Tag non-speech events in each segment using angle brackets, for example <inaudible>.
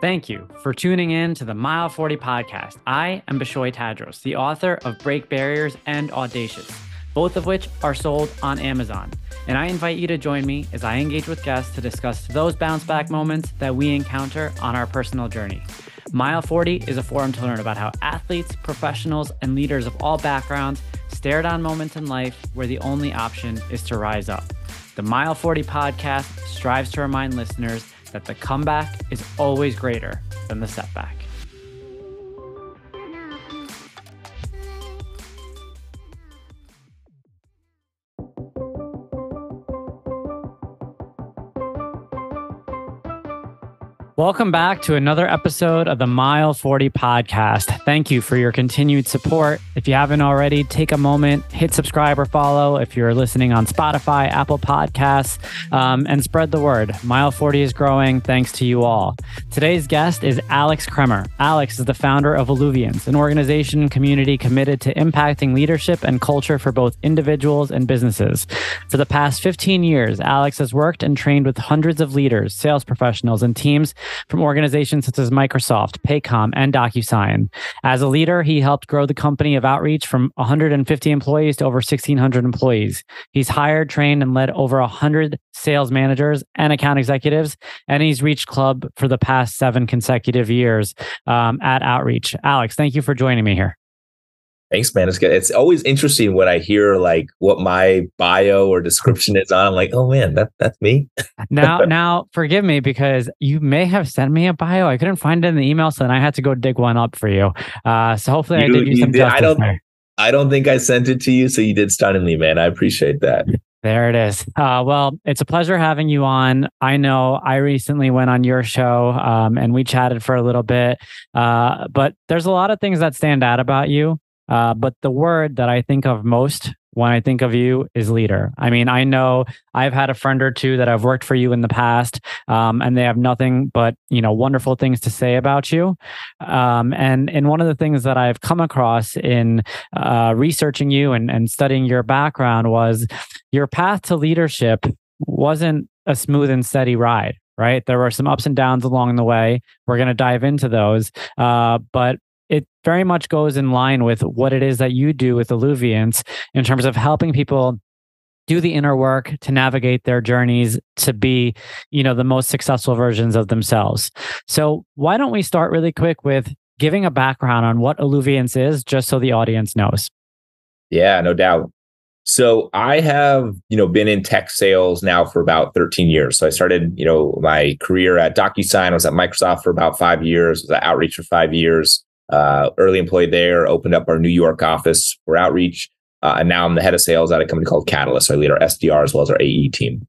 Thank you for tuning in to the Mile 40 podcast. I am Bishoy Tadros, the author of Break Barriers and Audacious, both of which are sold on Amazon. And I invite you to join me as I engage with guests to discuss those bounce back moments that we encounter on our personal journey. Mile 40 is a forum to learn about how athletes, professionals, and leaders of all backgrounds stare down moments in life where the only option is to rise up. The Mile 40 podcast strives to remind listeners that the comeback is always greater than the setback. Welcome back to another episode of the Mile 40 podcast. Thank you for your continued support. If you haven't already, take a moment, hit subscribe or follow if you're listening on Spotify, Apple Podcasts, um, and spread the word. Mile 40 is growing thanks to you all. Today's guest is Alex Kremer. Alex is the founder of Alluviance, an organization and community committed to impacting leadership and culture for both individuals and businesses. For the past 15 years, Alex has worked and trained with hundreds of leaders, sales professionals, and teams from organizations such as Microsoft, Paycom, and DocuSign. As a leader, he helped grow the company of outreach from 150 employees to over 1,600 employees. He's hired, trained, and led over 100 sales managers and account executives, and he's reached club for the past seven consecutive years um, at Outreach. Alex, thank you for joining me here. Thanks, man. It's good. It's always interesting when I hear like what my bio or description is on. I'm like, oh man, that that's me. <laughs> now, now, forgive me because you may have sent me a bio. I couldn't find it in the email, so then I had to go dig one up for you. Uh, so hopefully, you, I did you some did. justice I don't. There. I don't think I sent it to you, so you did stunningly, man. I appreciate that. There it is. Uh, well, it's a pleasure having you on. I know I recently went on your show um, and we chatted for a little bit, uh, but there's a lot of things that stand out about you. Uh, but the word that I think of most when I think of you is leader. I mean, I know I've had a friend or two that I've worked for you in the past, um, and they have nothing but you know wonderful things to say about you. Um, and and one of the things that I've come across in uh, researching you and and studying your background was your path to leadership wasn't a smooth and steady ride right? There were some ups and downs along the way. We're going to dive into those. Uh, but it very much goes in line with what it is that you do with Alluviance in terms of helping people do the inner work to navigate their journeys to be you know the most successful versions of themselves. So why don't we start really quick with giving a background on what Alluviance is just so the audience knows? Yeah no doubt. So i have you know been in tech sales now for about 13 years. So i started you know my career at docusign. I was at microsoft for about five years. Was at outreach for five years uh, early employee there, opened up our New York office for outreach. Uh, and now I'm the head of sales at a company called Catalyst. So I lead our SDR as well as our AE team.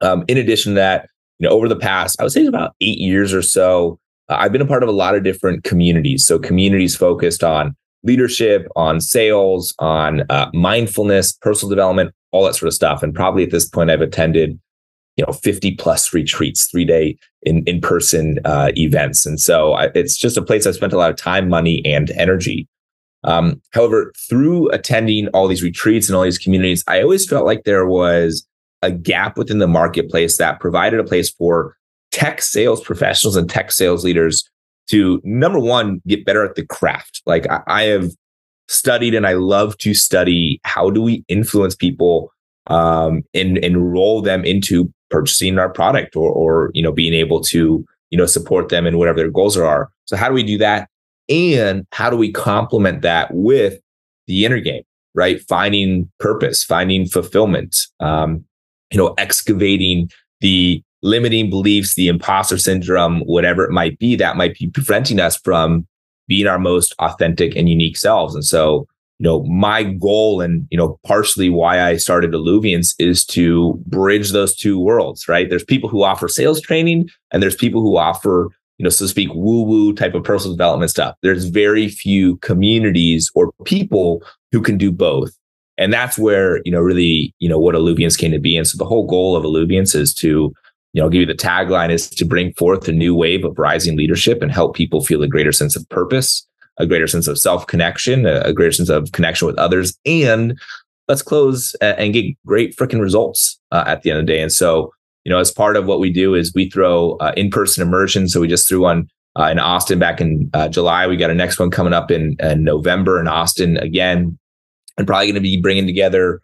Um, in addition to that, you know, over the past, I would say about eight years or so, uh, I've been a part of a lot of different communities. So communities focused on leadership, on sales, on uh, mindfulness, personal development, all that sort of stuff. And probably at this point, I've attended you know 50 plus retreats three day in in person uh, events. And so I, it's just a place i've spent a lot of time money and energy. Um, however through attending all these retreats and all these communities i always felt like there was a gap within the marketplace that provided a place for tech sales professionals and tech sales leaders to number one get better at the craft. Like I, I have studied and i love to study how do we influence people um, and enroll them into purchasing our product or, or you know being able to you know support them in whatever their goals are. So how do we do that? And how do we complement that with the inner game right? Finding purpose finding fulfillment um, you know excavating the limiting beliefs the imposter syndrome whatever it might be that might be preventing us from being our most authentic and unique selves. And so you know, my goal and, you know, partially why I started Alluviance is to bridge those two worlds, right? There's people who offer sales training and there's people who offer, you know, so to speak, woo woo type of personal development stuff. There's very few communities or people who can do both. And that's where, you know, really, you know, what Alluviance came to be. And so the whole goal of Alluviance is to, you know, I'll give you the tagline is to bring forth a new wave of rising leadership and help people feel a greater sense of purpose a greater sense of self connection, a greater sense of connection with others, and let's close and get great freaking results uh, at the end of the day. And so, you know, as part of what we do is we throw uh, in person immersion. So we just threw one uh, in Austin back in uh, July. We got a next one coming up in, in November in Austin again, and probably going to be bringing together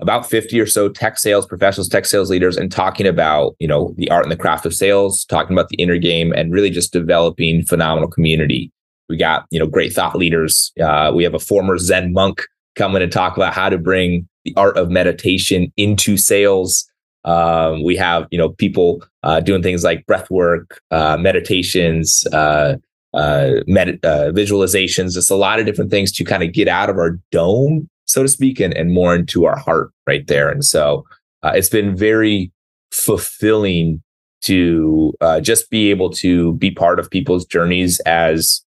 about 50 or so tech sales professionals, tech sales leaders, and talking about, you know, the art and the craft of sales, talking about the inner game and really just developing phenomenal community. We got, you know, great thought leaders. Uh, we have a former Zen monk coming to talk about how to bring the art of meditation into sales. Um, we have, you know, people uh, doing things like breath work, uh, meditations, uh, uh, med- uh, visualizations, just a lot of different things to kind of get out of our dome so to speak, and, and more into our heart right there. And so uh, it's been very fulfilling to uh, just be able to be part of people's journeys as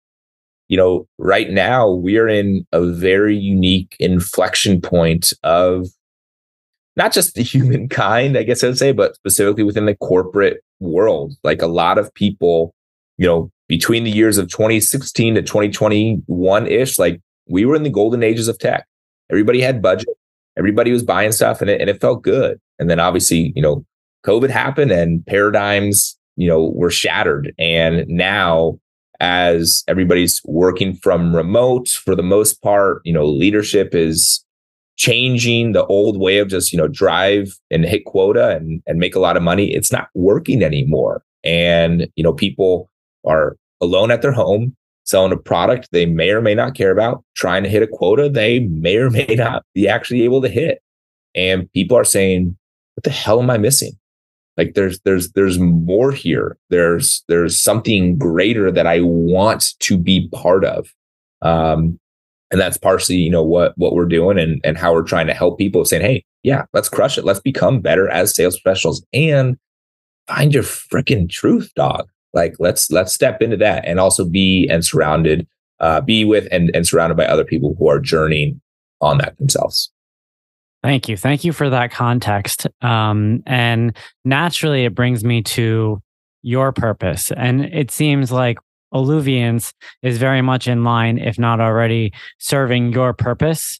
you know right now we are in a very unique inflection point of not just the <laughs> humankind i guess i would say but specifically within the corporate world like a lot of people you know between the years of 2016 to 2021 ish like we were in the golden ages of tech Everybody had budget. Everybody was buying stuff and it, and it felt good. And then obviously, you know, COVID happened and paradigms, you know, were shattered. And now as everybody's working from remote for the most part, you know, leadership is changing the old way of just, you know, drive and hit quota and, and make a lot of money. It's not working anymore. And, you know, people are alone at their home selling a product they may or may not care about, trying to hit a quota they may or may not be actually able to hit. And people are saying, what the hell am I missing? Like there's there's there's more here. There's there's something greater that I want to be part of. Um, and that's partially, you know, what what we're doing and and how we're trying to help people saying, hey, yeah, let's crush it. Let's become better as sales professionals and find your freaking truth, dog like let's let's step into that and also be and surrounded uh, be with and, and surrounded by other people who are journeying on that themselves thank you thank you for that context um, and naturally it brings me to your purpose and it seems like Alluviance is very much in line, if not already serving your purpose.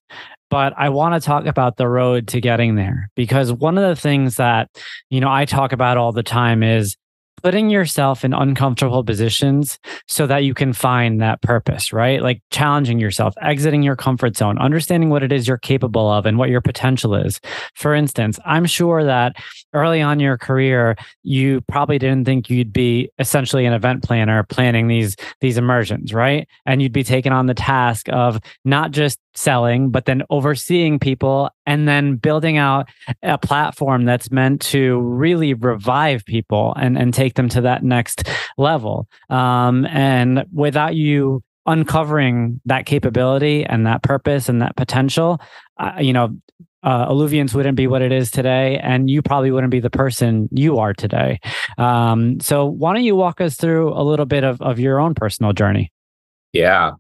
But I want to talk about the road to getting there because one of the things that, you know, I talk about all the time is putting yourself in uncomfortable positions so that you can find that purpose, right? Like challenging yourself, exiting your comfort zone, understanding what it is you're capable of and what your potential is. For instance, I'm sure that early on your career, you probably didn't think you'd be essentially an event planner planning these these immersions, right? And you'd be taking on the task of not just selling, but then overseeing people and then building out a platform that's meant to really revive people and, and take them to that next level. Um, and without you uncovering that capability and that purpose and that potential, uh, you know, uh, Alluviance wouldn't be what it is today, and you probably wouldn't be the person you are today. Um, so, why don't you walk us through a little bit of, of your own personal journey? Yeah,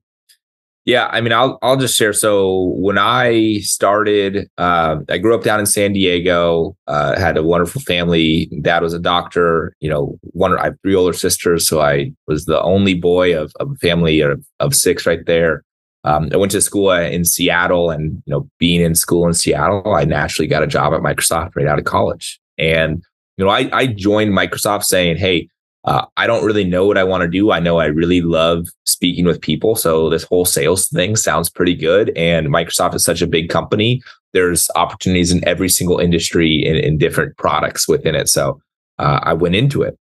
yeah, I mean, I'll I'll just share. So when I started, uh, I grew up down in San Diego. Uh, had a wonderful family. Dad was a doctor. You know, one I have three older sisters, so I was the only boy of, of a family of, of six right there. Um, I went to school in Seattle, and you know, being in school in Seattle, I naturally got a job at Microsoft right out of college. And you know, I I joined Microsoft saying, "Hey, uh, I don't really know what I want to do. I know I really love speaking with people. So this whole sales thing sounds pretty good. And Microsoft is such a big company. There's opportunities in every single industry in, in different products within it. So uh, I went into it.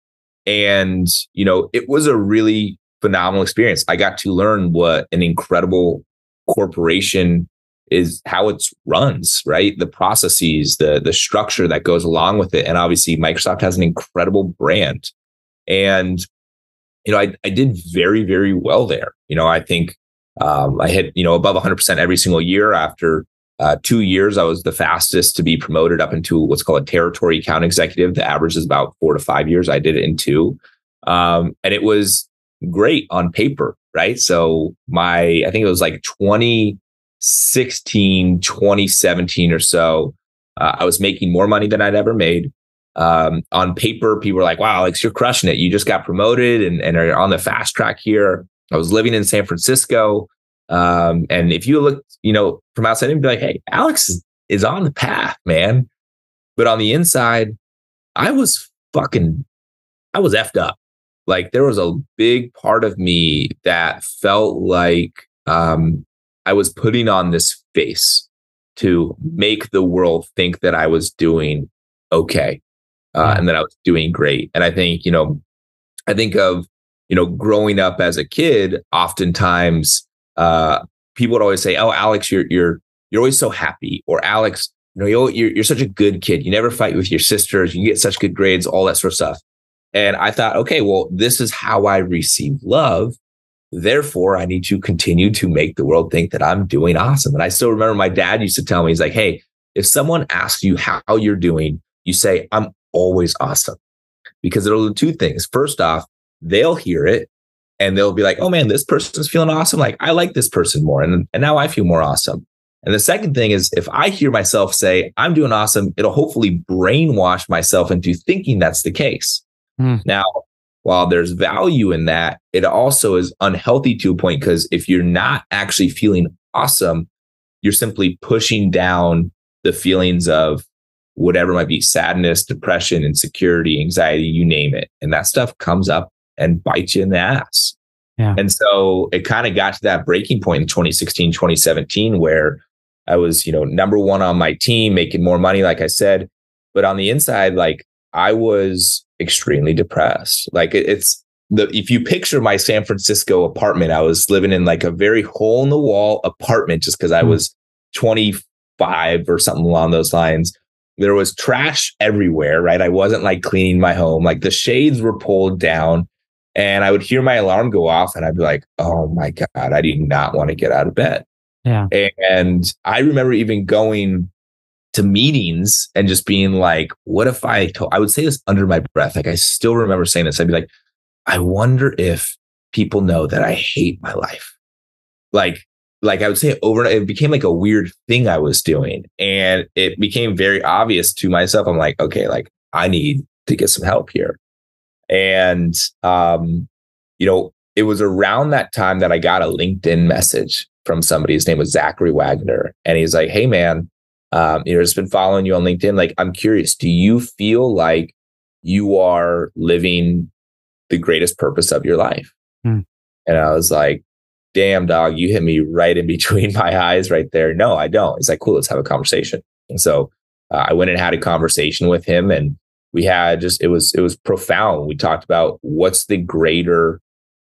And, you know, it was a really phenomenal experience. I got to learn what an incredible corporation is how it runs, right? The processes, the the structure that goes along with it. And obviously Microsoft has an incredible brand. And, you know, I, I did very, very well there. You know, I think um, I hit, you know, above 100% every single year. After uh, two years, I was the fastest to be promoted up into what's called a territory account executive. The average is about four to five years. I did it in two. Um, and it was great on paper, right? So my, I think it was like 2016, 2017 or so. Uh, I was making more money than I'd ever made um, on paper, people were like, wow, Alex, you're crushing it. You just got promoted and, and are on the fast track here. I was living in San Francisco. Um, and if you look, you know, from outside, you'd be like, hey, Alex is, is on the path, man. But on the inside, I was fucking, I was effed up. Like there was a big part of me that felt like um, I was putting on this face to make the world think that I was doing okay uh, and that I was doing great. And I think, you know, I think of, you know, growing up as a kid, oftentimes uh, people would always say, "Oh, Alex, you're you're you're always so happy," or "Alex, you know, you're you're such a good kid. You never fight with your sisters. You get such good grades, all that sort of stuff." And I thought, okay, well, this is how I receive love. Therefore, I need to continue to make the world think that I'm doing awesome. And I still remember my dad used to tell me, he's like, hey, if someone asks you how you're doing, you say, I'm always awesome. Because it'll do two things. First off, they'll hear it and they'll be like, oh man, this person's feeling awesome. Like, I like this person more. And, and now I feel more awesome. And the second thing is, if I hear myself say, I'm doing awesome, it'll hopefully brainwash myself into thinking that's the case. Hmm. Now, while there's value in that, it also is unhealthy to a point because if you're not actually feeling awesome, you're simply pushing down the feelings of whatever might be sadness, depression, insecurity, anxiety, you name it. And that stuff comes up and bites you in the ass. Yeah. And so it kind of got to that breaking point in 2016, 2017, where I was, you know, number one on my team, making more money, like I said. But on the inside, like I was extremely depressed. Like it, it's the if you picture my San Francisco apartment, I was living in like a very hole in the wall apartment just because I hmm. was 25 or something along those lines. There was trash everywhere, right? I wasn't like cleaning my home. Like the shades were pulled down and I would hear my alarm go off and I'd be like, oh my God, I do not want to get out of bed. Yeah. And I remember even going to meetings and just being like, what if I told, I would say this under my breath. Like I still remember saying this. I'd be like, I wonder if people know that I hate my life. Like, like I would say it over it became like a weird thing I was doing. And it became very obvious to myself. I'm like, okay, like I need to get some help here. And um, you know, it was around that time that I got a LinkedIn message from somebody. His name was Zachary Wagner. And he's like, Hey man, um, you know, just been following you on LinkedIn. Like, I'm curious, do you feel like you are living the greatest purpose of your life? Hmm. And I was like, damn, dog, you hit me right in between <laughs> my eyes right there. No, I don't. He's like, cool, let's have a conversation. And so uh, I went and had a conversation with him and we had just, it was, it was profound. We talked about what's the greater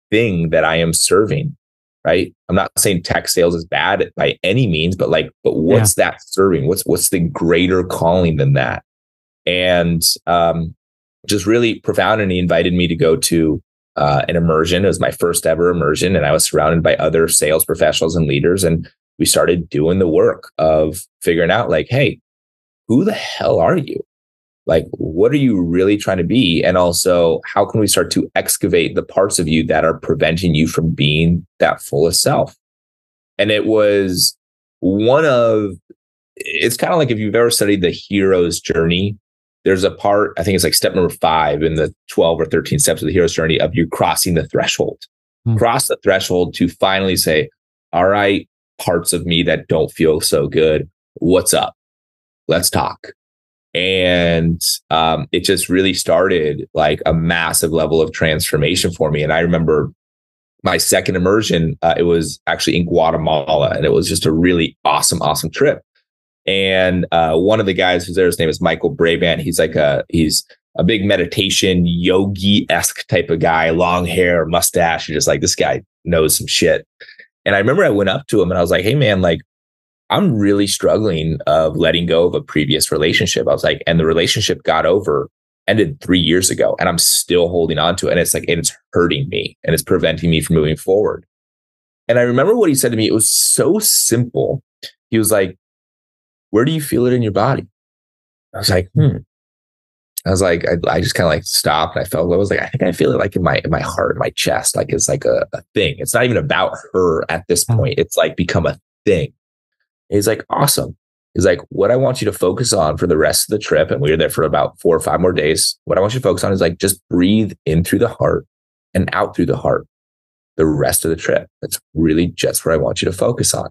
thing that I am serving right? I'm not saying tech sales is bad by any means, but like, but what's yeah. that serving? What's what's the greater calling than that? And um, just really profound. And he invited me to go to uh, an immersion. It was my first ever immersion, and I was surrounded by other sales professionals and leaders, and we started doing the work of figuring out, like, hey, who the hell are you? Like what are you really trying to be? And also how can we start to excavate the parts of you that are preventing you from being that fullest self? And it was one of it's kind of like if you've ever studied the hero's journey there's a part i think it's like step number five in the 12 or 13 steps of the hero's journey of you crossing the threshold. Hmm. cross the threshold to finally say all right parts of me that don't feel so good what's up? Let's talk and um, it just really started like a massive level of transformation for me. And i remember my second immersion uh, it was actually in guatemala and it was just a really awesome awesome trip. And uh, one of the guys who's there his name is michael brabant he's like a he's a big meditation yogi-esque type of guy long hair mustache and just like this guy knows some shit. And i remember i went up to him and i was like hey man like I'm really struggling of letting go of a previous relationship. I was like, and the relationship got over, ended three years ago, and I'm still holding on to it. And it's like, and it's hurting me and it's preventing me from moving forward. And I remember what he said to me. It was so simple. He was like, Where do you feel it in your body? I was like, hmm. I was like, I, I just kind of like stopped and I felt, I was like, I think I feel it like in my, in my heart, in my chest. Like it's like a, a thing. It's not even about her at this hmm. point. It's like become a thing he's like, awesome. He's like, what I want you to focus on for the rest of the trip, and we were there for about four or five more days. What I want you to focus on is like just breathe in through the heart and out through the heart the rest of the trip. That's really just what I want you to focus on.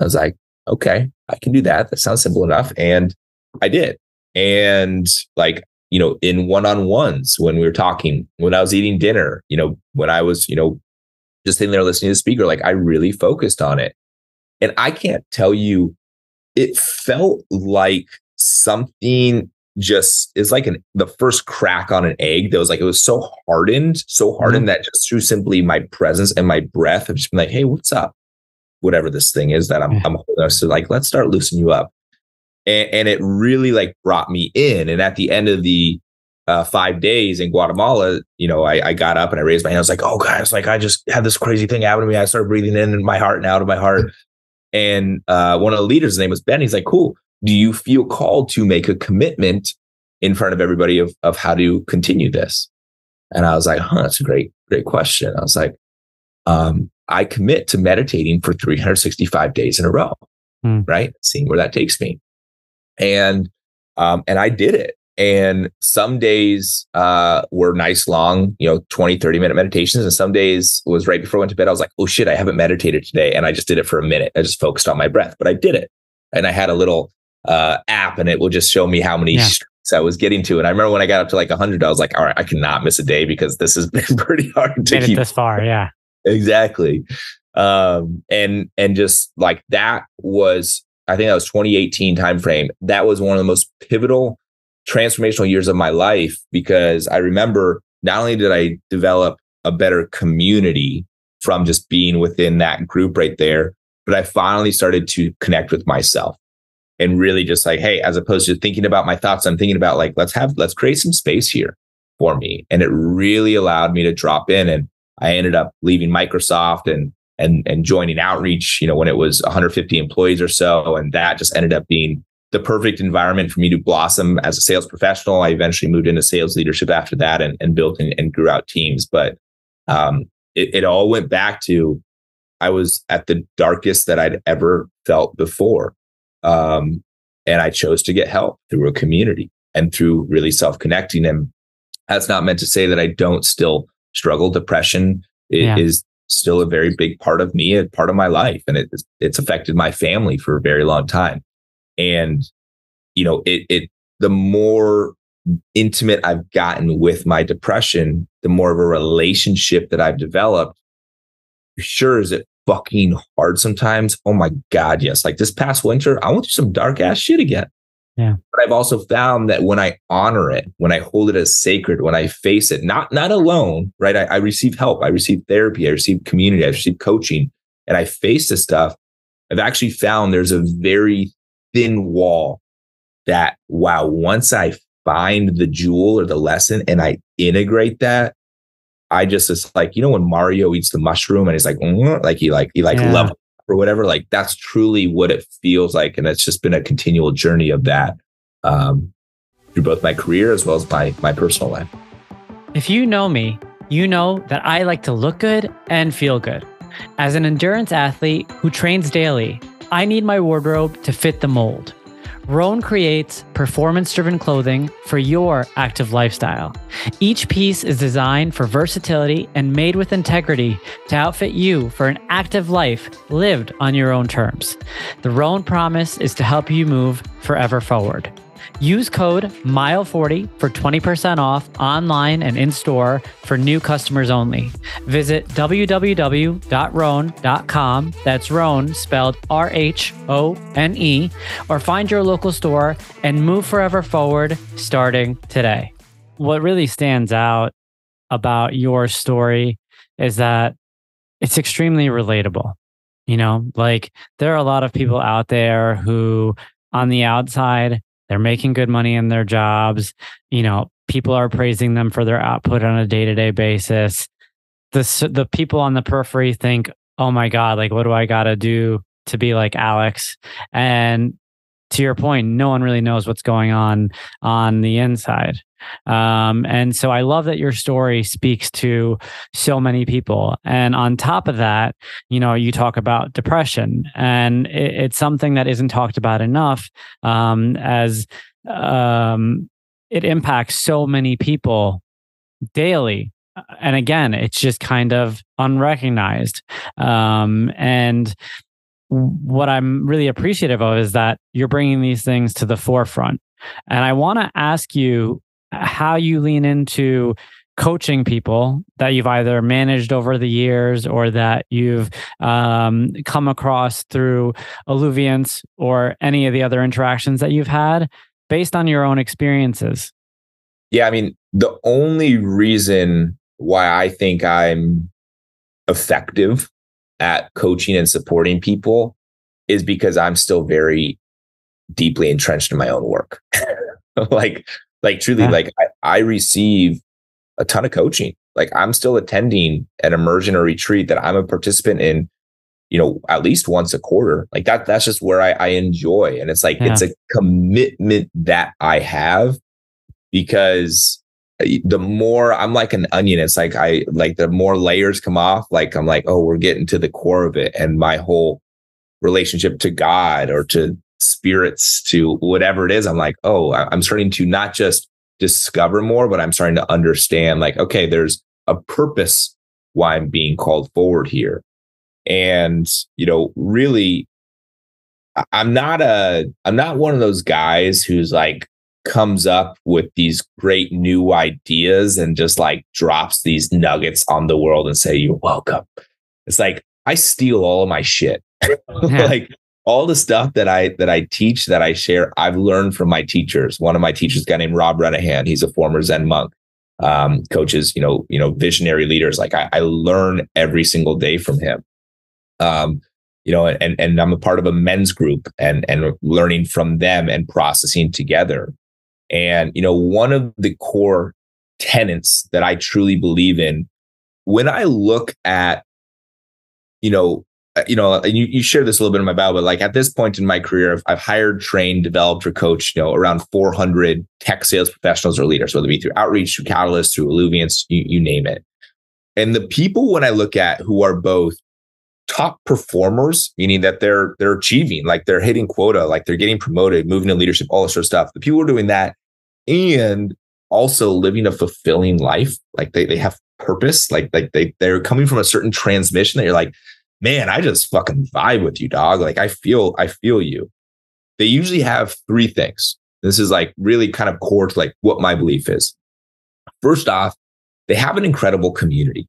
I was like, okay, I can do that. That sounds simple enough. And I did. And like you know, in one-on-ones when we were talking, when I was eating dinner, you know, when I was, you know, just sitting there listening to the speaker, like I really focused on it. And I can't tell you, it felt like something just is like an the first crack on an egg that was like it was so hardened, so hardened mm-hmm. that just through simply my presence and my breath, I've just been like, hey, what's up? Whatever this thing is that I'm I'm holding us to like, let's start loosening you up. And, and it really like brought me in. And at the end of the uh, five days in Guatemala, you know, I, I, got up and I raised my hand. I was like, oh, guys, like I just had this crazy thing happen to me. I started breathing in my heart and out of my heart. And uh, one of the leaders, name was Ben. He's like, cool. Do you feel called to make a commitment in front of everybody of, of how to continue this? And I was like, huh, that's a great, great question. I was like, um, I commit to meditating for 365 days in a row, hmm. right? Seeing where that takes me. And, um, and I did it. And some days uh, were nice, long, you know, 20, 30 minute meditations. And some days was right before I went to bed. I was like, oh shit, I haven't meditated today. And I just did it for a minute. I just focused on my breath, but I did it. And I had a little uh, app and it will just show me how many yeah. I was getting to. And I remember when I got up to like 100, I was like, all right, I cannot miss a day because this has <laughs> been pretty hard to Made keep this far. Yeah. exactly. Um, and, and just like that was, I think that was 2018 timeframe. That was one of the most pivotal transformational years of my life because I remember not only did I develop a better community from just being within that group right there, but I finally started to connect with myself and really just like, hey, as opposed to thinking about my thoughts, I'm thinking about like, let's have, let's create some space here for me. And it really allowed me to drop in. And I ended up leaving Microsoft and, and, and joining outreach, you know, when it was 150 employees or so. And that just ended up being the perfect environment for me to blossom as a sales professional. I eventually moved into sales leadership after that and, and built and, and grew out teams. But um, it, it all went back to I was at the darkest that I'd ever felt before. Um, and I chose to get help through a community and through really self connecting. And that's not meant to say that I don't still struggle. Depression yeah. is still a very big part of me, a part of my life, and it, it's affected my family for a very long time. And, you know, it, it, the more intimate I've gotten with my depression, the more of a relationship that I've developed. Sure, is it fucking hard sometimes? Oh my God, yes. Like this past winter, I went through some dark ass shit again. Yeah. But I've also found that when I honor it, when I hold it as sacred, when I face it, not not alone, right? I, I receive help, I receive therapy, I receive community, I receive coaching, and I face this stuff. I've actually found there's a very thin wall that wow, once I find the jewel or the lesson and I integrate that, I just it's like, you know, when Mario eats the mushroom and he's like, mm, like he like he like yeah. love or whatever, like that's truly what it feels like. And it's just been a continual journey of that um, through both my career as well as my my personal life. If you know me, you know that I like to look good and feel good. As an endurance athlete who trains daily, I need my wardrobe to fit the mold. Rhone creates performance driven clothing for your active lifestyle. Each piece is designed for versatility and made with integrity to outfit you for an active life lived on your own terms. The Rhone promise is to help you move forever forward. Use code MILE40 for 20% off online and in store for new customers only. Visit www.rhone.com. That's Rhone spelled R H O N E, or find your local store and move forever forward starting today. What really stands out about your story is that it's extremely relatable. You know, like there are a lot of people out there who on the outside they're making good money in their jobs. You know, people are praising them for their output on a day to day basis. The, the people on the periphery think, oh my God, like, what do I got to do to be like Alex? And to your point, no one really knows what's going on on the inside. Um, and so I love that your story speaks to so many people. And on top of that, you know, you talk about depression, and it, it's something that isn't talked about enough um, as um, it impacts so many people daily. And again, it's just kind of unrecognized. Um, and what I'm really appreciative of is that you're bringing these things to the forefront. And I want to ask you how you lean into coaching people that you've either managed over the years or that you've um, come across through Alluviance or any of the other interactions that you've had based on your own experiences? Yeah, I mean, the only reason why I think I'm effective at coaching and supporting people is because I'm still very deeply entrenched in my own work. <laughs> like, like truly, yeah. like I, I receive a ton of coaching. Like I'm still attending an immersion or retreat that I'm a participant in, you know, at least once a quarter. Like that, that's just where I, I enjoy. And it's like, yeah. it's a commitment that I have because the more I'm like an onion, it's like I like the more layers come off, like I'm like, oh, we're getting to the core of it. And my whole relationship to God or to spirits to whatever it is, I'm like, oh, I'm starting to not just discover more, but I'm starting to understand like, okay, there's a purpose why I'm being called forward here. And, you know, really, I'm not a, I'm not one of those guys who's like comes up with these great new ideas and just like drops these nuggets on the world and say, you're welcome. It's like, I steal all of my shit. <laughs> like all the stuff that I that I teach that I share, I've learned from my teachers. One of my teachers, a guy named Rob Renahan, he's a former Zen monk, um, coaches, you know, you know, visionary leaders. Like I, I learn every single day from him. Um, you know, and and I'm a part of a men's group and and learning from them and processing together. And you know, one of the core tenets that I truly believe in, when I look at, you know, uh, you know, and you, you share this a little bit in my bio, but like at this point in my career, I've, I've hired, trained, developed, or coached, you know, around 400 tech sales professionals or leaders, whether it be through outreach, through Catalyst, through Alluviance, you, you name it. And the people when I look at who are both top performers, meaning that they're they're achieving, like they're hitting quota, like they're getting promoted, moving to leadership, all this sort of stuff. The people are doing that and also living a fulfilling life, like they they have purpose, like like they they're coming from a certain transmission that you're like, man, I just fucking vibe with you, dog. Like I feel, I feel you. They usually have three things. This is like really kind of core to like what my belief is. First off, they have an incredible community,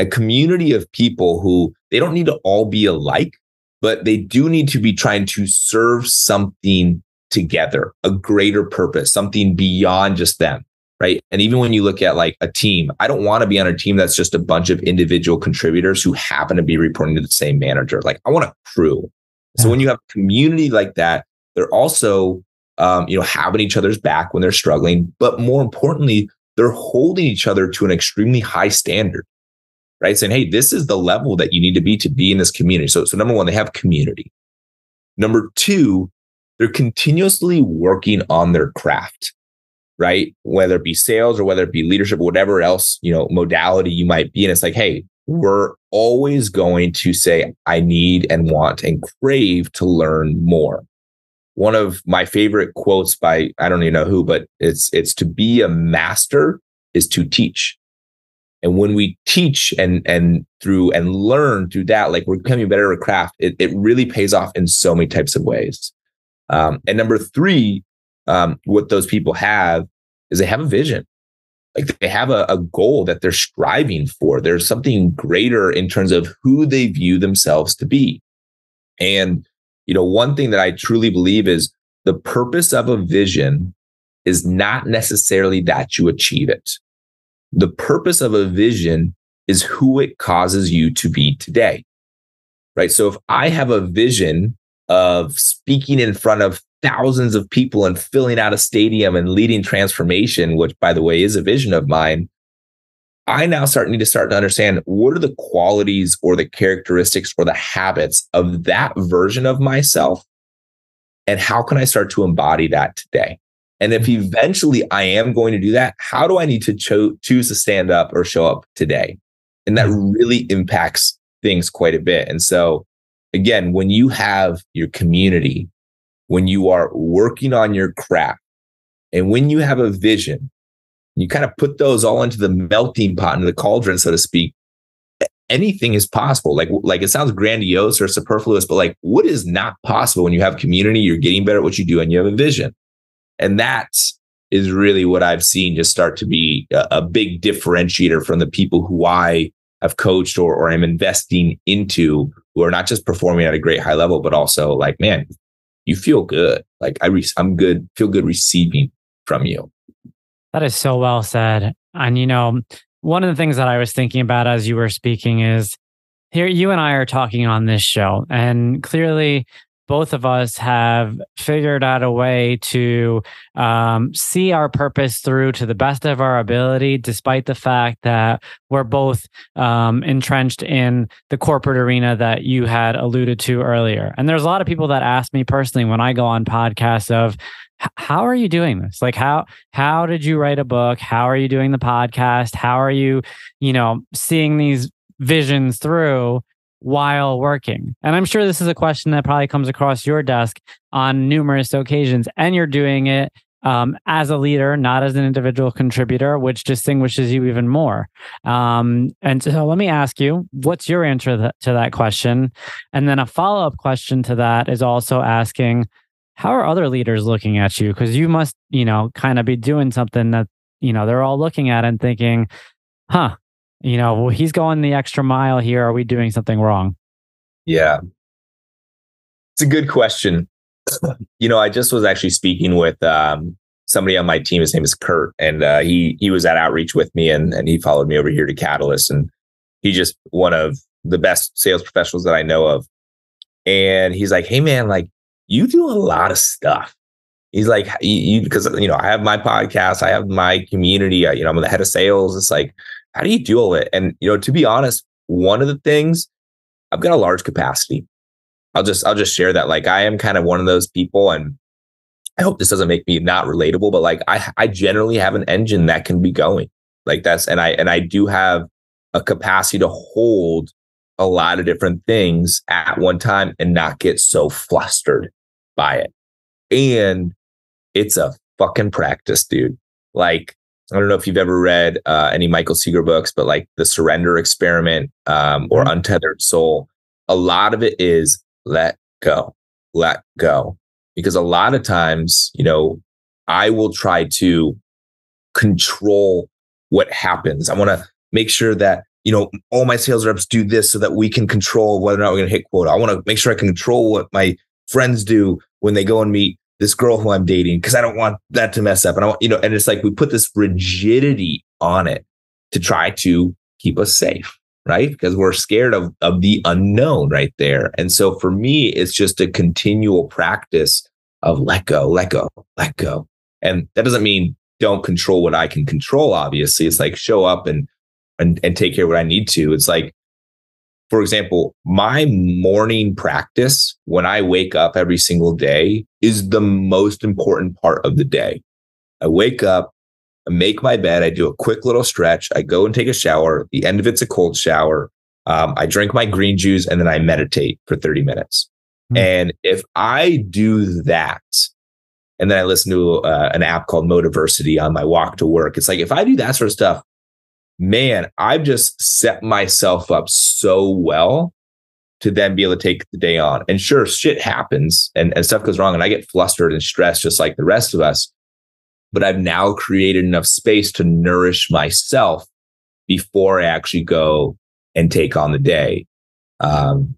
a community of people who they don't need to all be alike, but they do need to be trying to serve something together, a greater purpose, something beyond just them right? And even when you look at like a team, I don't want to be on a team that's just a bunch of individual contributors who happen to be reporting to the same manager. Like I want a crew. So when you have a community like that, they're also, um, you know, having each other's back when they're struggling, but more importantly, they're holding each other to an extremely high standard, right? Saying, hey, this is the level that you need to be to be in this community. So, so number one, they have community. Number two, they're continuously working on their craft right? Whether it be sales or whether it be leadership, whatever else, you know, modality you might be in. It's like, hey, we're always going to say, I need and want and crave to learn more. One of my favorite quotes by I don't even know who, but it's it's to be a master is to teach. And when we teach and and through and learn through that, like we're becoming better at craft, it, it really pays off in so many types of ways. Um, and number three, um, what those people have is they have a vision. Like they have a, a, goal that they're striving for. There's something greater in terms of who they view themselves to be. And you know one thing that i truly believe is the purpose of a vision is not necessarily that you achieve it the purpose of a vision is who it causes you to be today right so if i have a vision of speaking in front of thousands of people and filling out a stadium and leading transformation, which by the way is a vision of mine, I now start need to start to understand what are the qualities or the characteristics or the habits of that version of myself. And how can I start to embody that today? And if mm-hmm. eventually I am going to do that, how do I need to cho- choose to stand up or show up today? And that mm-hmm. really impacts things quite a bit. And so, again, when you have your community when you are working on your craft and when you have a vision, you kind of put those all into the melting pot, into the cauldron, so to speak. Anything is possible. Like, like it sounds grandiose or superfluous, but like, what is not possible when you have community? You're getting better at what you do, and you have a vision, and that's really what I've seen just start to be a, a big differentiator from the people who I have coached or, or am investing into who are not just performing at a great high level, but also like, man, you feel good. Like I re- I'm good, feel good receiving from you. That is so well said. And you know, one of the things that I was thinking about as you were speaking is here you and I are talking on this show and clearly both of us have figured out a way to um, see our purpose through to the best of our ability, despite the fact that we're both um, entrenched in the corporate arena that you had alluded to earlier. And there's a lot of people that ask me personally when I go on podcasts of, how are you doing this? Like how how did you write a book? How are you doing the podcast? How are you you know seeing these visions through while working? And I'm sure this is a question that probably comes across your desk on numerous occasions, and you're doing it um, as a leader, not as an individual contributor, which distinguishes you even more. Um, and so let me ask you, what's your answer to that question? And then a follow up question to that is also asking, how are other leaders looking at you? Because you must, you know, kind of be doing something that, you know, they're all looking at and thinking, huh, you know, well, he's going the extra mile here. Are we doing something wrong? Yeah. It's a good question. <clears throat> you know, I just was actually speaking with um, somebody on my team. His name is Kurt, and uh, he he was at outreach with me, and and he followed me over here to Catalyst, and he's just one of the best sales professionals that I know of. And he's like, "Hey, man, like you do a lot of stuff." He's like, "You because you, you know I have my podcast, I have my community, I, you know I'm the head of sales. It's like." How do you do all it? And you know, to be honest, one of the things I've got a large capacity. I'll just I'll just share that. Like I am kind of one of those people, and I hope this doesn't make me not relatable, but like I I generally have an engine that can be going. Like that's and I and I do have a capacity to hold a lot of different things at one time and not get so flustered by it. And it's a fucking practice, dude. Like I don't know if you've ever read uh, any Michael Singer books, but like The Surrender Experiment um, or mm-hmm. Untethered Soul, a lot of it is let go, let go. Because a lot of times, you know, I will try to control what happens. I want to make sure that, you know, all my sales reps do this so that we can control whether or not we're going to hit quota. I want to make sure I can control what my friends do when they go and meet this girl who I'm dating because I don't want that to mess up. And I want, you know, and it's like we put this rigidity on it to try to keep us safe, right? Because we're scared of, of the unknown right there. And so for me, it's just a continual practice of let go, let go, let go. And that doesn't mean don't control what I can control, obviously. It's like show up and and, and take care of what I need to. It's like for example, my morning practice when I wake up every single day is the most important part of the day. I wake up, I make my bed, I do a quick little stretch, I go and take a shower. The end of it's a cold shower. Um, I drink my green juice and then I meditate for 30 minutes. Mm-hmm. And if I do that, and then I listen to uh, an app called Motiversity on my walk to work, it's like if I do that sort of stuff, man, I've just set myself up so well to then be able to take the day on. And sure, shit happens and, and stuff goes wrong and I get flustered and stressed just like the rest of us. But I've now created enough space to nourish myself before I actually go and take on the day. Um,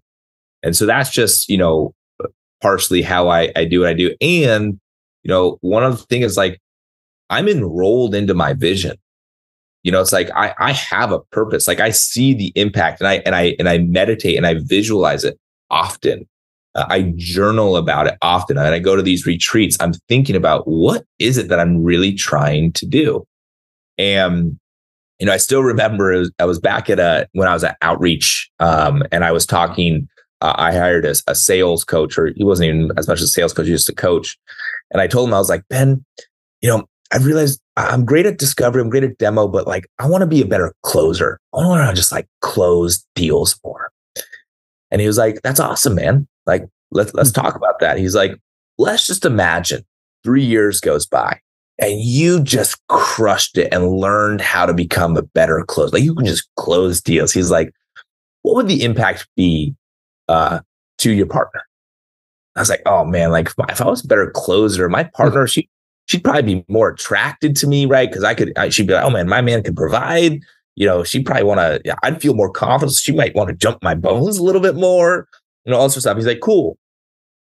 and so that's just, you know, partially how I, I do what I do. And, you know, one of the things is like, I'm enrolled into my vision you know it's like i i have a purpose. Like i see the impact and i and i and i meditate and i visualize it often. Uh, i journal about it often. And i go to these retreats i'm thinking about what is it that i'm really trying to do? And you know i still remember i was back at a when i was at outreach um, and i was talking uh, i hired a, a sales coach or he wasn't even as much a sales coach he was just a coach. And i told him i was like ben you know I realized I'm great at discovery, I'm great at demo, but like I want to be a better closer. I want to just like close deals more. And he was like, "That's awesome, man. Like let's let's hmm. talk about that." He's like, "Let's just imagine 3 years goes by and you just crushed it and learned how to become a better closer. Like you can just close deals." He's like, "What would the impact be uh, to your partner?" I was like, "Oh man, like if I was a better closer, my partner, she she'd probably be more attracted to me, right? Because I could, I, she'd be like, oh man, my man can provide. You know, she'd probably want to, I'd feel more confident. She might want to jump my bones a little bit more, you know, all sorts of stuff. He's like, cool.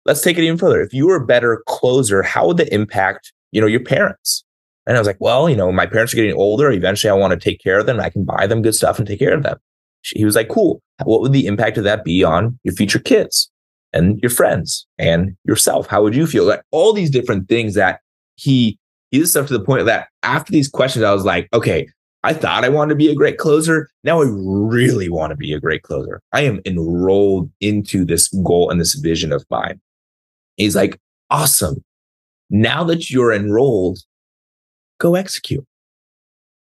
Let's take it even further. If you were a better closer, how would that impact, you know, your parents? And I was like, well, you know, my parents are getting older. Eventually, I want to take care of them. I can buy them good stuff and take care of them. He was like, cool. What would the impact of that be on your future kids and your friends and yourself? How would you feel? Like all these different things that he he did stuff to the point that after these questions, I was like, okay, I thought I wanted to be a great closer. Now I really want to be a great closer. I am enrolled into this goal and this vision of mine. He's like, awesome. Now that you're enrolled, go execute.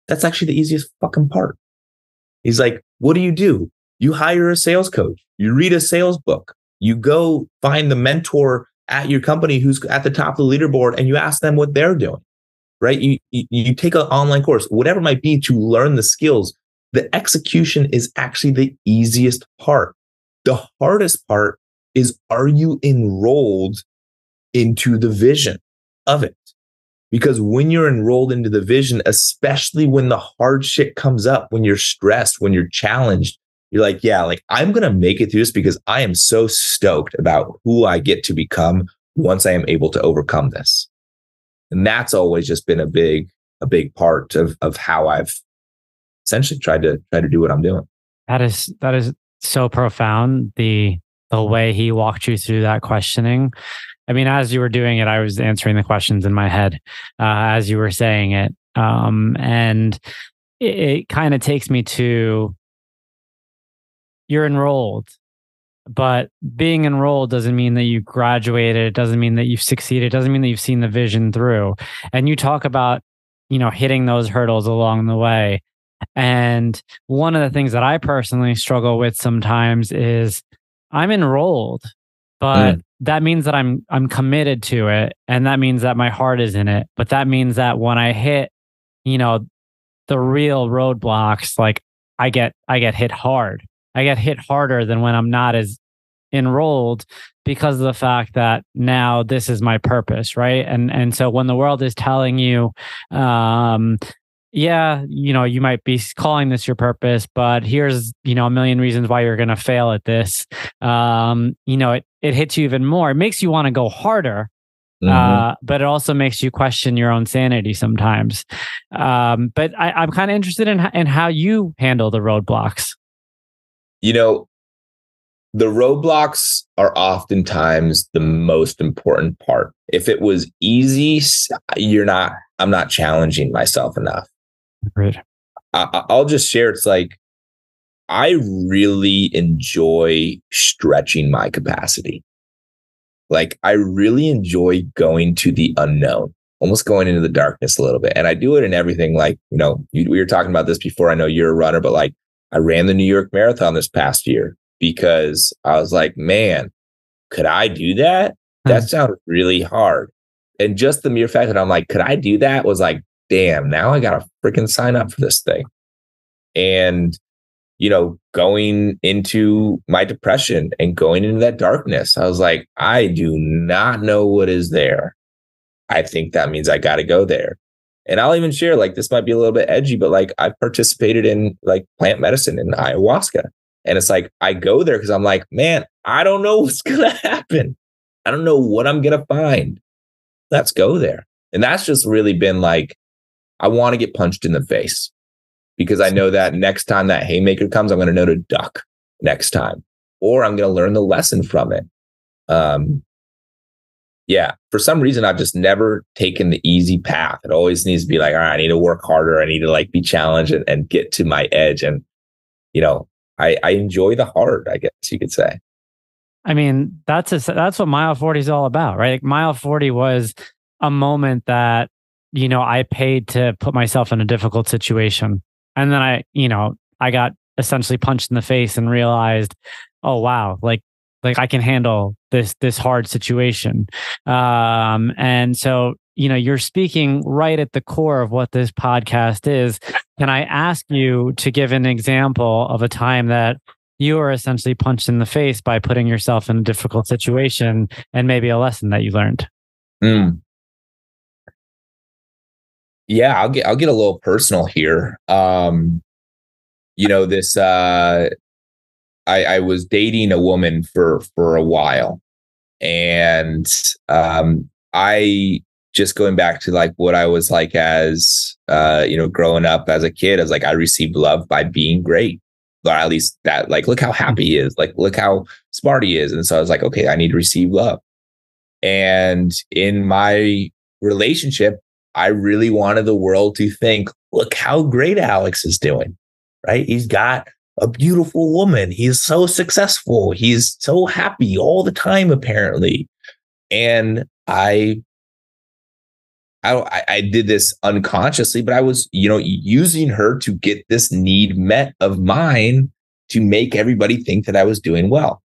That's actually the easiest fucking part. He's like, what do you do? You hire a sales coach, you read a sales book, you go find the mentor at your company who's at the top of the leaderboard and you ask them what they're doing, right? You, you, you take an online course, whatever it might be to learn the skills. The execution is actually the easiest part. The hardest part is are you enrolled into the vision of it? Because when you're enrolled into the vision, especially when the hard shit comes up, when you're stressed, when you're challenged, you're like, yeah, like I'm going to make it through this because I am so stoked about who I get to become once I am able to overcome this. And that's always just been a big, a big part of, of how I've essentially tried to try to do what I'm doing. That is, that is so profound. The, the way he walked you through that questioning. I mean, as you were doing it, I was answering the questions in my head uh, as you were saying it. Um, and it, it kind of takes me to you're enrolled. But being enrolled doesn't mean that you graduated. It doesn't mean that you've succeeded. It doesn't mean that you've seen the vision through. And you talk about you know hitting those hurdles along the way. And one of the things that i personally struggle with sometimes is i'm enrolled but mm. that means that i'm i'm committed to it and that means that my heart is in it. But that means that when i hit you know the real roadblocks like i get i get hit hard I get hit harder than when I'm not as enrolled because of the fact that now this is my purpose, right? And and so when the world is telling you, um, yeah, you know, you might be calling this your purpose, but here's you know a million reasons why you're going to fail at this. Um, you know, it it hits you even more. It makes you want to go harder. Mm-hmm. Uh, but it also makes you question your own sanity sometimes. Um, but I, I'm kind of interested in in how you handle the roadblocks. You know, the roadblocks are oftentimes the most important part. If it was easy, you're not, I'm not challenging myself enough. Right. I, I'll just share. It's like, I really enjoy stretching my capacity. Like, I really enjoy going to the unknown, almost going into the darkness a little bit. And I do it in everything. Like, you know, you, we were talking about this before. I know you're a runner, but like, I ran the New York Marathon this past year because I was like, man, could I do that? Hmm. That sounded really hard. And just the mere fact that I'm like, could I do that was like, damn, now I got to freaking sign up for this thing. And, you know, going into my depression and going into that darkness, I was like, I do not know what is there. I think that means I got to go there. And I'll even share like this might be a little bit edgy, but like I've participated in like plant medicine and ayahuasca. And it's like I go there because I'm like, man, I don't know <laughs> what's gonna happen. I don't know what I'm gonna find. Let's go there. And that's just really been like, I want to get punched in the face because I know that next time that haymaker comes, I'm gonna know to duck next time. Or I'm gonna learn the lesson from it. Um, yeah, for some reason, I've just never taken the easy path. It always needs to be like, all right, I need to work harder. I need to like be challenged and, and get to my edge. And, you know, I, I enjoy the hard, I guess you could say. I mean, that's a, that's what mile 40 is all about, right? Like mile 40 was a moment that, you know, I paid to put myself in a difficult situation. And then I, you know, I got essentially punched in the face and realized, oh wow, like like I can handle this this hard situation. Um, and so you know you're speaking right at the core of what this podcast is. Can I ask you to give an example of a time that you were essentially punched in the face by putting yourself in a difficult situation and maybe a lesson that you learned? Mm. yeah, I'll get I'll get a little personal here. Um, you know, this uh I, I was dating a woman for for a while. And um I just going back to like what I was like as uh, you know, growing up as a kid, I was like, I received love by being great. Or at least that, like, look how happy he is, like, look how smart he is. And so I was like, okay, I need to receive love. And in my relationship, I really wanted the world to think, look how great Alex is doing, right? He's got a beautiful woman. He's so successful. He's so happy all the time, apparently. And I, I, I did this unconsciously, but I was, you know, using her to get this need met of mine to make everybody think that I was doing well.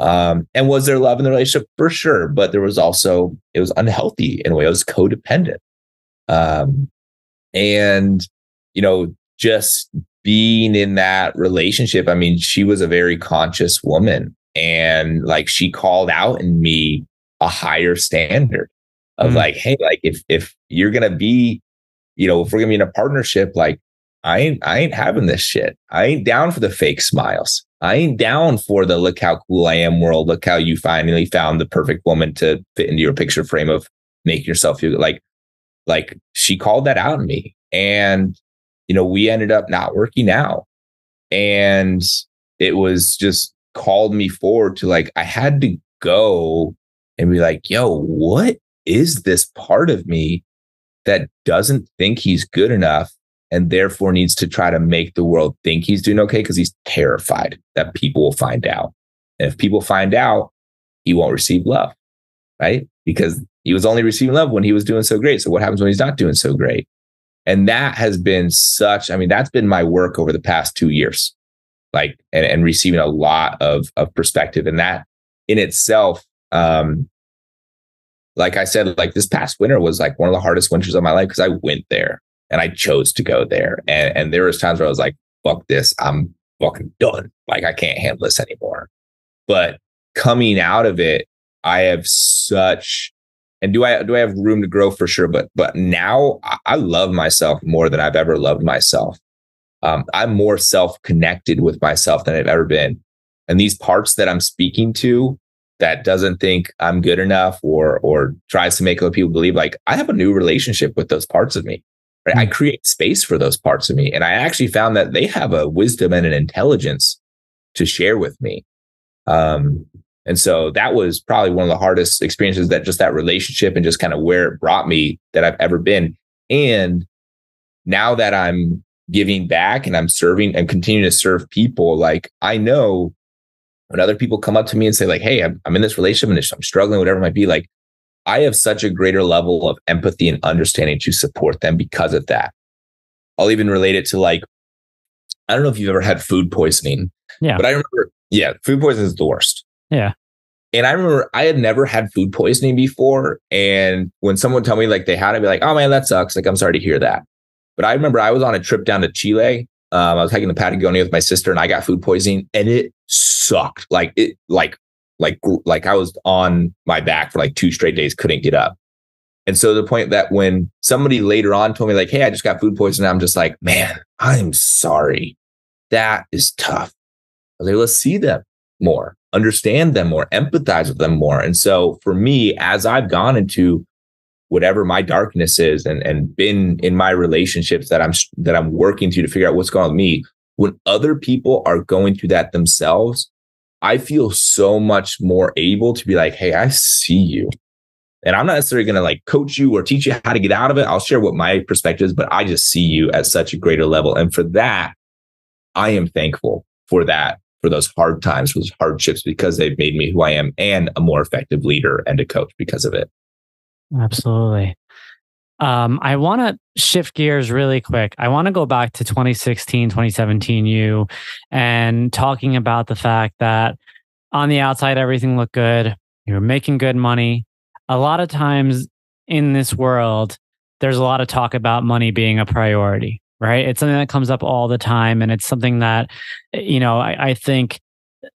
Um, and was there love in the relationship? For sure. But there was also, it was unhealthy in a way. It was codependent. Um, and, you know, just being in that relationship, I mean, she was a very conscious woman and like she called out in me a higher standard of mm. like, hey, like if if you're gonna be, you know, if we're gonna be in a partnership, like I ain't I ain't having this shit. I ain't down for the fake smiles. I ain't down for the look how cool I am world. Look how you finally found the perfect woman to fit into your picture frame of make yourself feel like like she called that out in me. And, you know, we ended up not working out. And it was just called me forward to like, I had to go and be like, yo, what is this part of me that doesn't think he's good enough and therefore needs to try to make the world think he's doing okay because he's terrified that people will find out. And if people find out, he won't receive love, right? Because he was only receiving love when he was doing so great. So what happens when he's not doing so great? And that has been such, I mean, that's been my work over the past two years, like, and, and receiving a lot of, of perspective. And that in itself, um, like I said, like this past winter was like one of the hardest winters of my life because I went there and I chose to go there. And, and there was times where I was like, fuck this, I'm fucking done. Like I can't handle this anymore. But coming out of it, I have such and do I do I have room to grow for sure? But but now I love myself more than I've ever loved myself. Um, I'm more self connected with myself than I've ever been, and these parts that I'm speaking to that doesn't think I'm good enough or or tries to make other people believe like I have a new relationship with those parts of me. Right? I hmm. create space for those parts of me, and I actually found that they have a wisdom and an intelligence to share with me. Um, and so that was probably one of the hardest experiences that just that relationship and just kind of where it brought me that I've ever been. And now that I'm giving back and I'm serving and continuing to serve people, like I know when other people come up to me and say, like, hey, I'm, I'm in this relationship and I'm struggling, whatever it might be, like I have such a greater level of empathy and understanding to support them because of that. I'll even relate it to like, I don't know if you've ever had food poisoning. Yeah. But I remember, yeah, food poisoning is the worst. Yeah. And I remember I had never had food poisoning before. And when someone tell me like they had it, I'd be like, oh man, that sucks. Like, I'm sorry to hear that. But I remember I was on a trip down to Chile. Um, I was hiking the Patagonia with my sister and I got food poisoning and it sucked. Like it, like, like, like I was on my back for like two straight days, couldn't get up. And so the point that when somebody later on told me like, Hey, I just got food poisoning. I'm just like, man, I'm sorry. That is tough. I was let's see them more understand them more, empathize with them more. And so for me, as I've gone into whatever my darkness is and, and been in my relationships that I'm that I'm working to to figure out what's going on with me, when other people are going through that themselves, I feel so much more able to be like, hey, I see you. And I'm not necessarily going to like coach you or teach you how to get out of it. I'll share what my perspective is, but I just see you at such a greater level. And for that, I am thankful for that for those hard times, for those hardships, because they've made me who I am and a more effective leader and a coach because of it. Absolutely. Um, I want to shift gears really quick. I want to go back to 2016, 2017 you and talking about the fact that on the outside, everything looked good. You were making good money. A lot of times in this world, there's a lot of talk about money being a priority right? It's something that comes up all the time. And it's something that, you know, I, I think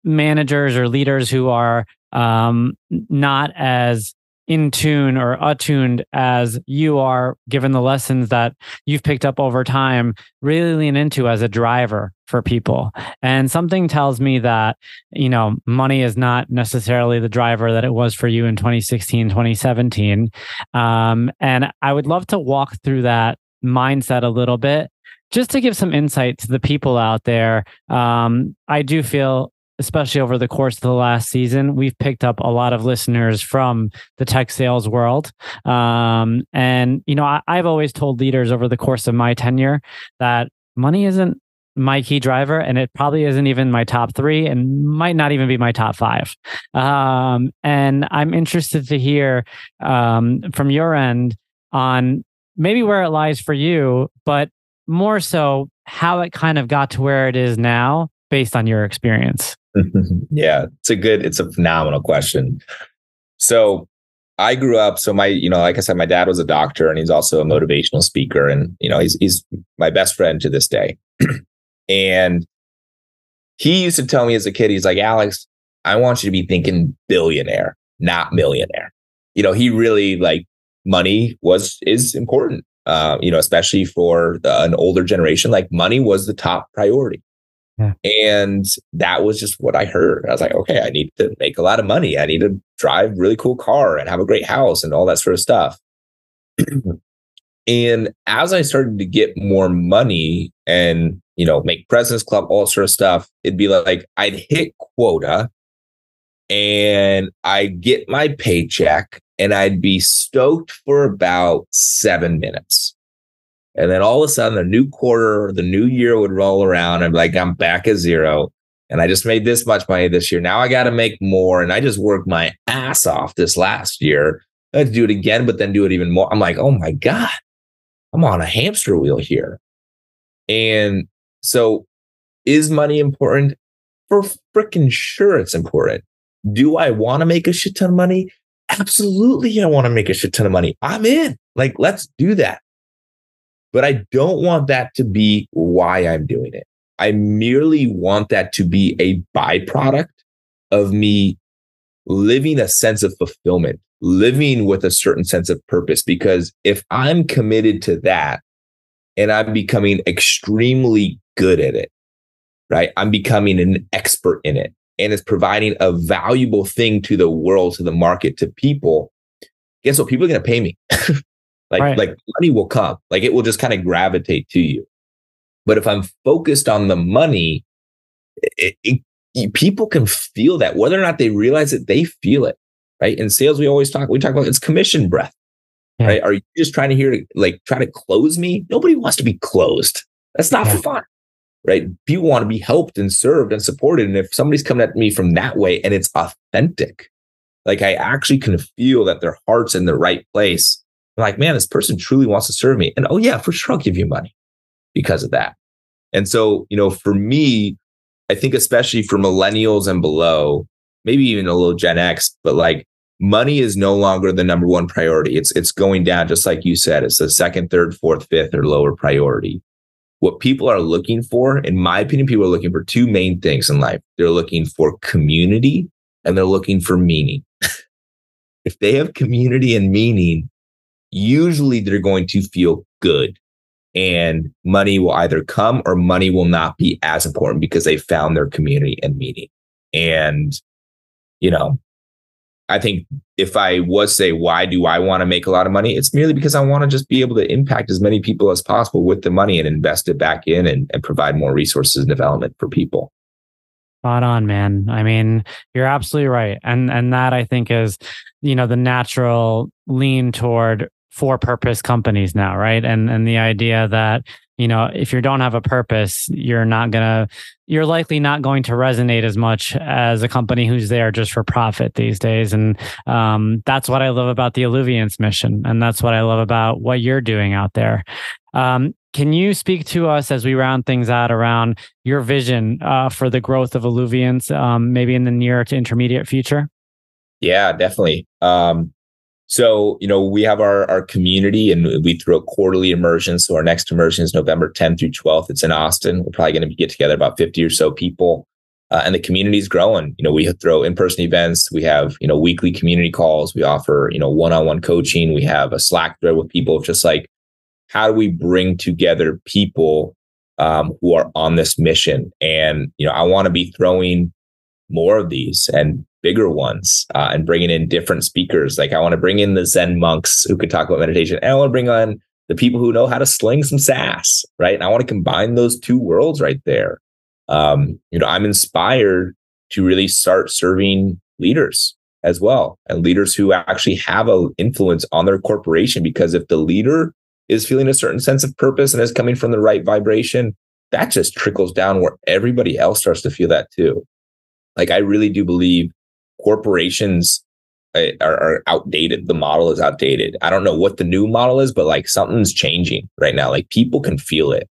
managers or leaders who are um, not as in tune or attuned as you are, given the lessons that you've picked up over time, really lean into as a driver for people. And something tells me that, you know, money is not necessarily the driver that it was for you in 2016, 2017. Um, and I would love to walk through that mindset a little bit just to give some insight to the people out there. Um, I do feel especially over the course of the last season, we've picked up a lot of listeners from the tech sales world. Um, and, you know, I, I've always told leaders over the course of my tenure that money isn't my key driver and it probably isn't even my top three and might not even be my top five um, and i'm interested to hear um, from your end on maybe where it lies for you but more so how it kind of got to where it is now based on your experience <laughs> yeah, it's a good, it's a phenomenal question. So I grew up, so my, you know, like I said, my dad was a doctor and he's also a motivational speaker. And, you know, he's he's my best friend to this day. <clears throat> and he used to tell me as a kid, he's like, Alex, I want you to be thinking billionaire, not millionaire. You know, he really like money was is important. Uh, you know, especially for the, an older generation, like money was the top priority. Yeah. And that was just what I heard. I was like, okay, I need to make a lot of money. I need to drive really cool car and have a great house and all that sort of stuff. <clears throat> and as I started to get more money and, you know, make President's Club, all sort of stuff, it'd be like I'd hit quota and I'd get my paycheck and I'd be stoked for about seven minutes. And then all of a sudden, the new quarter, the new year would roll around. I'm like, I'm back at zero. And I just made this much money this year. Now I got to make more. And I just worked my ass off this last year. I had to do it again, but then do it even more. I'm like, oh my God, I'm on a hamster wheel here. And so, is money important? For freaking sure, it's important. Do I want to make a shit ton of money? Absolutely, I want to make a shit ton of money. I'm in. Like, let's do that. But I don't want that to be why I'm doing it. I merely want that to be a byproduct of me living a sense of fulfillment, living with a certain sense of purpose. Because if I'm committed to that and I'm becoming extremely good at it, right? I'm becoming an expert in it and it's providing a valuable thing to the world, to the market, to people. Guess what? People are going to pay me. <laughs> Like, right. like money will come, like it will just kind of gravitate to you. But if I'm focused on the money, it, it, people can feel that whether or not they realize it, they feel it. Right. In sales, we always talk, we talk about it's commission breath. Yeah. Right. Are you just trying to hear like try to close me? Nobody wants to be closed. That's not yeah. fun. Right. People want to be helped and served and supported. And if somebody's coming at me from that way and it's authentic, like I actually can feel that their heart's in the right place I'm like, man, this person truly wants to serve me. And oh, yeah, for sure, I'll give you money because of that. And so, you know, for me, I think especially for millennials and below, maybe even a little Gen X, but like money is no longer the number one priority. It's it's going down, just like you said, it's the second, third, fourth, fifth, or lower priority. What people are looking for, in my opinion, people are looking for two main things in life. They're looking for community and they're looking for meaning. <laughs> if they have community and meaning, usually they're going to feel good and money will either come or money will not be as important because they found their community and meaning. And, you know, I think if I was say, why do I want to make a lot of money? It's merely because I want to just be able to impact as many people as possible with the money and invest it back in and, and provide more resources and development for people. Spot on, man. I mean, you're absolutely right. And and that I think is, you know, the natural lean toward for purpose companies now, right? And and the idea that you know if you don't have a purpose, you're not gonna you're likely not going to resonate as much as a company who's there just for profit these days. And um, that's what I love about the Alluviance mission, and that's what I love about what you're doing out there. Um, can you speak to us as we round things out around your vision uh, for the growth of Alluviance um, maybe in the near to intermediate future? Yeah, definitely. Um, so, you know, we have our, our community and we throw a quarterly immersion. So our next immersion is November 10th through 12th. It's in Austin. We're probably going to get together about 50 or so people. uh, and the community is growing. You know, we throw in-person events. We have you know weekly community calls. We offer you know one-on-one coaching. We have a Slack thread with people. Of just like how do we bring together people um, who are on this mission? And you know, I want to be throwing more of these and bigger ones uh, and bringing in different speakers. Like I want to bring in the Zen monks who could talk about meditation, and I want to bring on the people who know how to sling some sass, right? And I want to combine those two worlds right there um, you know, I'm inspired to really start serving leaders as well and leaders who actually have an influence on their corporation. Because if the leader is feeling a certain sense of purpose and is coming from the right vibration, that just trickles down where everybody else starts to feel that too. Like, I really do believe corporations uh, are, are, outdated. The model is outdated. I don't know what the new model is, but like something's changing right now. Like people can feel it.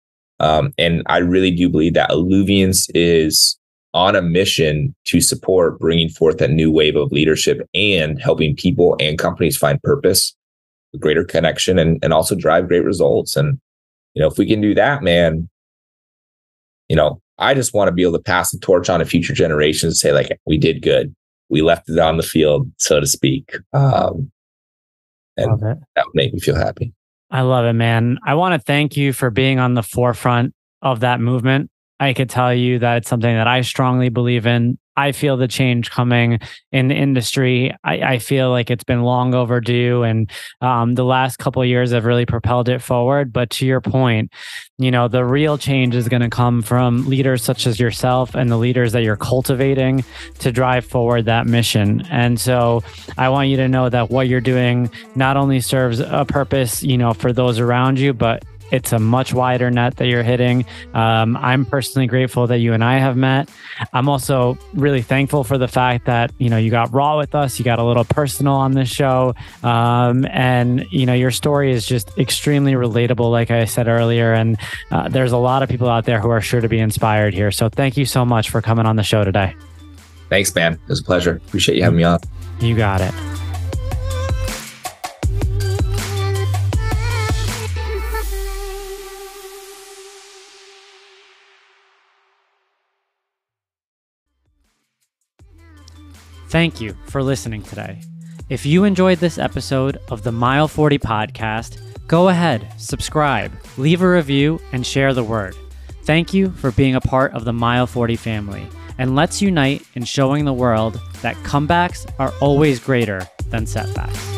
Um, and I really do believe that Alluviance is on a mission to support bringing forth a new wave of leadership and helping people and companies find purpose, greater connection, and, and also drive great results. And, you know, if we can do that, man, you know, I just want to be able to pass the torch on to future generations and say, like, we did good. We left it on the field, so to speak. Um, and that would make me feel happy. I love it, man. I want to thank you for being on the forefront of that movement. I could tell you that it's something that I strongly believe in. I feel the change coming in the industry. I, I feel like it's been long overdue, and um, the last couple years have really propelled it forward. But to your point, you know, the real change is going to come from leaders such as yourself and the leaders that you're cultivating to drive forward that mission. And so, I want you to know that what you're doing not only serves a purpose, you know, for those around you, but it's a much wider net that you're hitting. Um, I'm personally grateful that you and I have met. I'm also really thankful for the fact that you know you got raw with us, you got a little personal on this show, um, and you know your story is just extremely relatable, like I said earlier. And uh, there's a lot of people out there who are sure to be inspired here. So thank you so much for coming on the show today. Thanks, man. It was a pleasure. Appreciate you having me on. You got it. Thank you for listening today. If you enjoyed this episode of the Mile 40 podcast, go ahead, subscribe, leave a review, and share the word. Thank you for being a part of the Mile 40 family, and let's unite in showing the world that comebacks are always greater than setbacks.